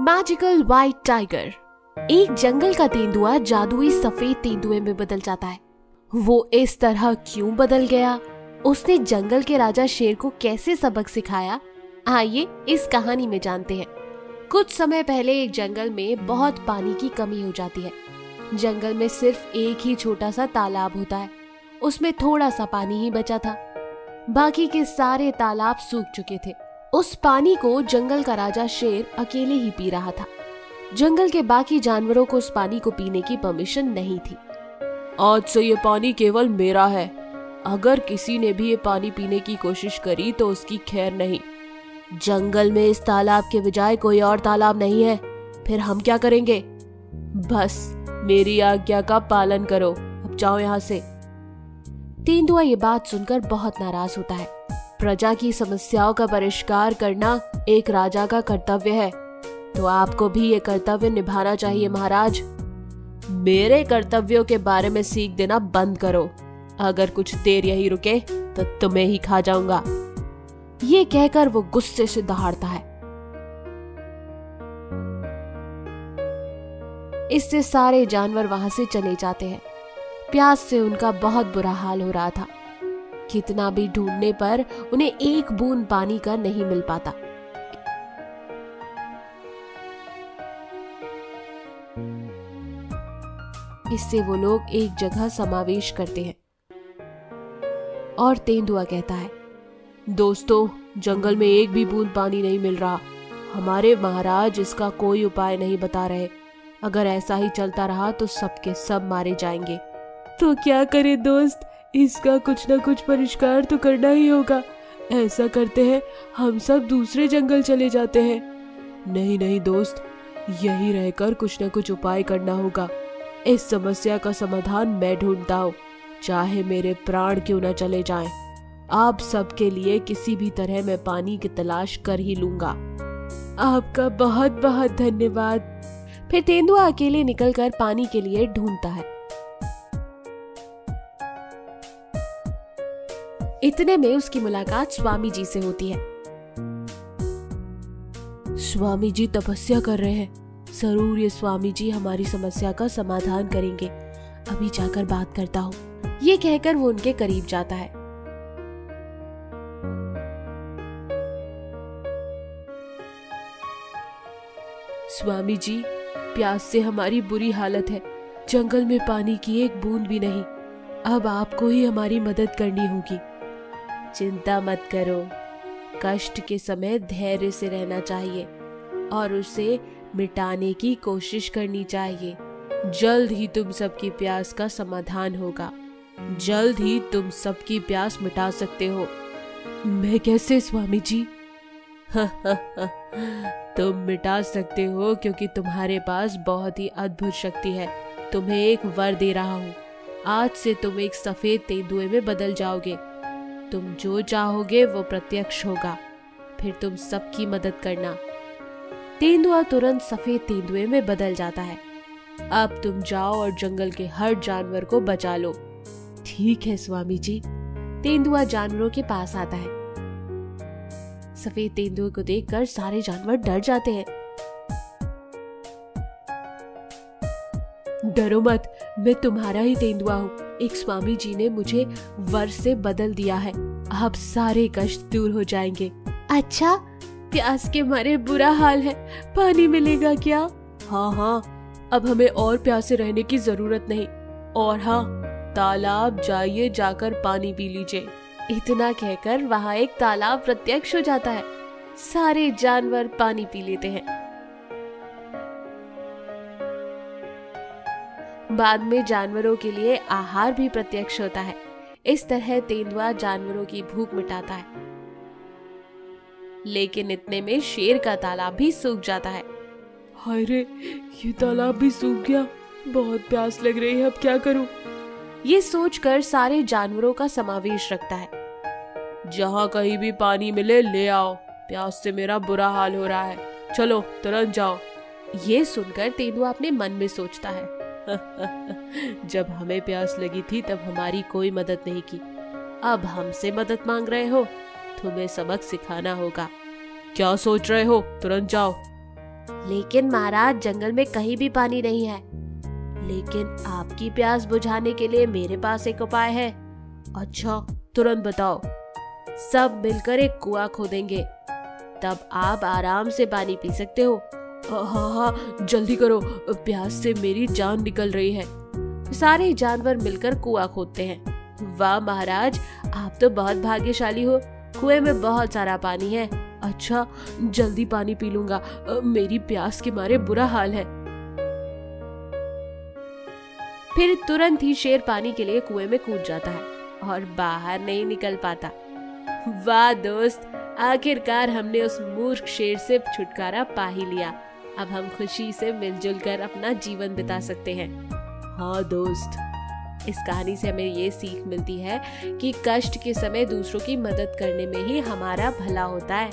Magical white tiger एक जंगल का तेंदुआ जादुई सफ़ेद तेंदुए में बदल जाता है। वो इस तरह क्यों बदल गया? उसने जंगल के राजा शेर को कैसे सबक सिखाया? आइए इस कहानी में जानते हैं। कुछ समय पहले एक जंगल में बहुत पानी की कमी हो जाती है। जंगल में सिर्फ़ एक ही छोटा सा तालाब होता है। उसमें थोड़ा सा पानी ही बचा था। बाकी के सारे तालाब सूख चुके थे। उस पानी को जंगल का राजा शेर अकेले ही पी रहा था। जंगल के बाकी जानवरों को उस पानी को पीने की परमिशन नहीं थी। आज से ये पानी केवल मेरा है। अगर किसी ने भी ये पानी पीने की कोशिश करी तो उसकी खैर नहीं। जंगल में इस तालाब के बजाय कोई और तालाब नहीं है। फिर हम क्या करेंगे? बस मेरी आज्ञा का पालन करो। अब जाओ यहाँ से। तेंदुआ ये बात सुनकर बहुत नाराज़ होता है। प्रजा की समस्याओं का परिष्कार करना एक राजा का कर्तव्य है। तो आपको भी ये कर्तव्य निभाना चाहिए महाराज। मेरे कर्तव्यों के बारे में सीख देना बंद करो। अगर कुछ देर यही रुके तो तुम्हें ही खा जाऊँगा। ये कहकर वो गुस्से से दहाड़ता है। इससे सारे जानवर वहाँ से चले जाते हैं। प्यास से उनका बहुत बुरा हाल हो रहा था। कितना भी ढूँढने पर उन्हें एक बूंद पानी का नहीं मिल पाता। इससे वो लोग एक जगह समावेश करते हैं। और तेंदुआ कहता है, दोस्तों, जंगल में एक भी बूंद पानी नहीं मिल रहा। हमारे महाराज इसका कोई उपाय नहीं बता रहे। अगर ऐसा ही चलता रहा तो सबके सब मारे जाएँगे। तो क्या करे दोस्त? इसका कुछ ना कुछ परिष्कार तो करना ही होगा। ऐसा करते हैं, हम सब दूसरे जंगल चले जाते हैं। नहीं नहीं दोस्त, यही रहकर कुछ ना कुछ उपाय करना होगा। इस समस्या का समाधान मैं ढूंढता हूँ। चाहे मेरे प्राण क्यों न चले जाएँ। आप सबके लिए किसी भी तरह मैं पानी की तलाश कर ही लूँगा। आपका बहुत बहुत धन्यवाद। फिर तेंदुआ अकेले निकलकर पानी के लिए ढूंढता है। इतने में उसकी मुलाकात स्वामी जी से होती है। स्वामी जी तपस्या कर रहे हैं। ज़रूर ये स्वामी जी हमारी समस्या का समाधान करेंगे। अभी जाकर बात करता हूँ। ये कहकर वो उनके करीब जाता है। स्वामी जी, प्यास से हमारी बुरी हालत है। जंगल में पानी की एक बूंद भी नहीं। अब आपको ही हमारी मदद करनी होगी। चिंता मत करो। कष्ट के समय धैर्य से रहना चाहिए और उसे मिटाने की कोशिश करनी चाहिए। जल्द ही तुम सबकी प्यास का समाधान होगा। जल्द ही तुम सबकी प्यास मिटा सकते हो। मैं कैसे स्वामी जी? तुम मिटा सकते हो क्योंकि तुम्हारे पास बहुत ही अद्भुत शक्ति है। तुम्हें एक वर दे रहा हूँ। आज से तुम एक सफ़ेद तेंदुए में बदल जाओगे। तुम जो चाहोगे वो प्रत्यक्ष होगा। फिर तुम सबकी मदद करना। तेंदुआ तुरंत सफ़ेद तेंदुए में बदल जाता है। अब तुम जाओ और जंगल के हर जानवर को बचा लो। ठीक है, स्वामी जी। तेंदुआ जानवरों के पास आता है। सफ़ेद तेंदुए को देखकर सारे जानवर डर जाते हैं। डरो मत, मैं तुम्हारा ही तेंदुआ हूँ। एक स्वामी जी ने मुझे वर से बदल दिया है। अब सारे कष्ट दूर हो जाएँगे। अच्छा? प्यास के मारे बुरा हाल है। पानी मिलेगा क्या? हाँ हाँ। अब हमें और प्यासे रहने की ज़रूरत नहीं। और हाँ तालाब जाइए जाकर पानी पी लीजिए। इतना कहकर वहाँ एक तालाब प्रत्यक्ष हो जाता है। सारे जानवर पानी पी लेते हैं। बाद में जानवरों के लिए आहार भी प्रत्यक्ष होता है। इस तरह तेंदुआ जानवरों की भूख मिटाता है। लेकिन इतने में शेर का तालाब भी सूख जाता है। हाय रे ये तालाब भी सूख गया। बहुत प्यास लग रही है अब क्या करूँ? ये सोचकर सारे जानवरों का समावेश रखता है। जहाँ कहीं भी पानी मिले ले आओ। प्यास से मेरा बुरा हाल हो रहा है। चलो तुरंत जाओ। ये सुनकर तेंदुआ अपने मन में सोचता है। जब हमें प्यास लगी थी तब हमारी कोई मदद नहीं की। अब हमसे मदद मांग रहे हो तुम्हें सबक सिखाना होगा। क्या सोच रहे हो? तुरंत जाओ। लेकिन महाराज जंगल में कहीं भी पानी नहीं है। लेकिन आपकी प्यास बुझाने के लिए मेरे पास एक उपाय है। अच्छा तुरंत बताओ। सब मिलकर एक कुआँ खोदेंगे। तब आप आराम से पानी पी सकते हो। हाँ हाँ जल्दी करो। प्यास से मेरी जान निकल रही है। सारे जानवर मिलकर कुआँ खोदते हैं। वाह महाराज, आप तो बहुत भाग्यशाली हो। कुएँ में बहुत सारा पानी है। अच्छा जल्दी पानी पी लूँगा। मेरी प्यास के मारे बुरा हाल है। फिर तुरंत ही शेर पानी के लिए कुएँ में कूद जाता है और बाहर नहीं निकल पाता। वाह दोस्त, आखिरकार हमने उस मूर्ख शेर से छुटकारा पा ही लिया। अब हम खुशी से मिलजुल कर अपना जीवन बिता सकते हैं। हाँ दोस्त। इस कहानी से हमें ये सीख मिलती है कि कष्ट के समय दूसरों की मदद करने में ही हमारा भला होता है।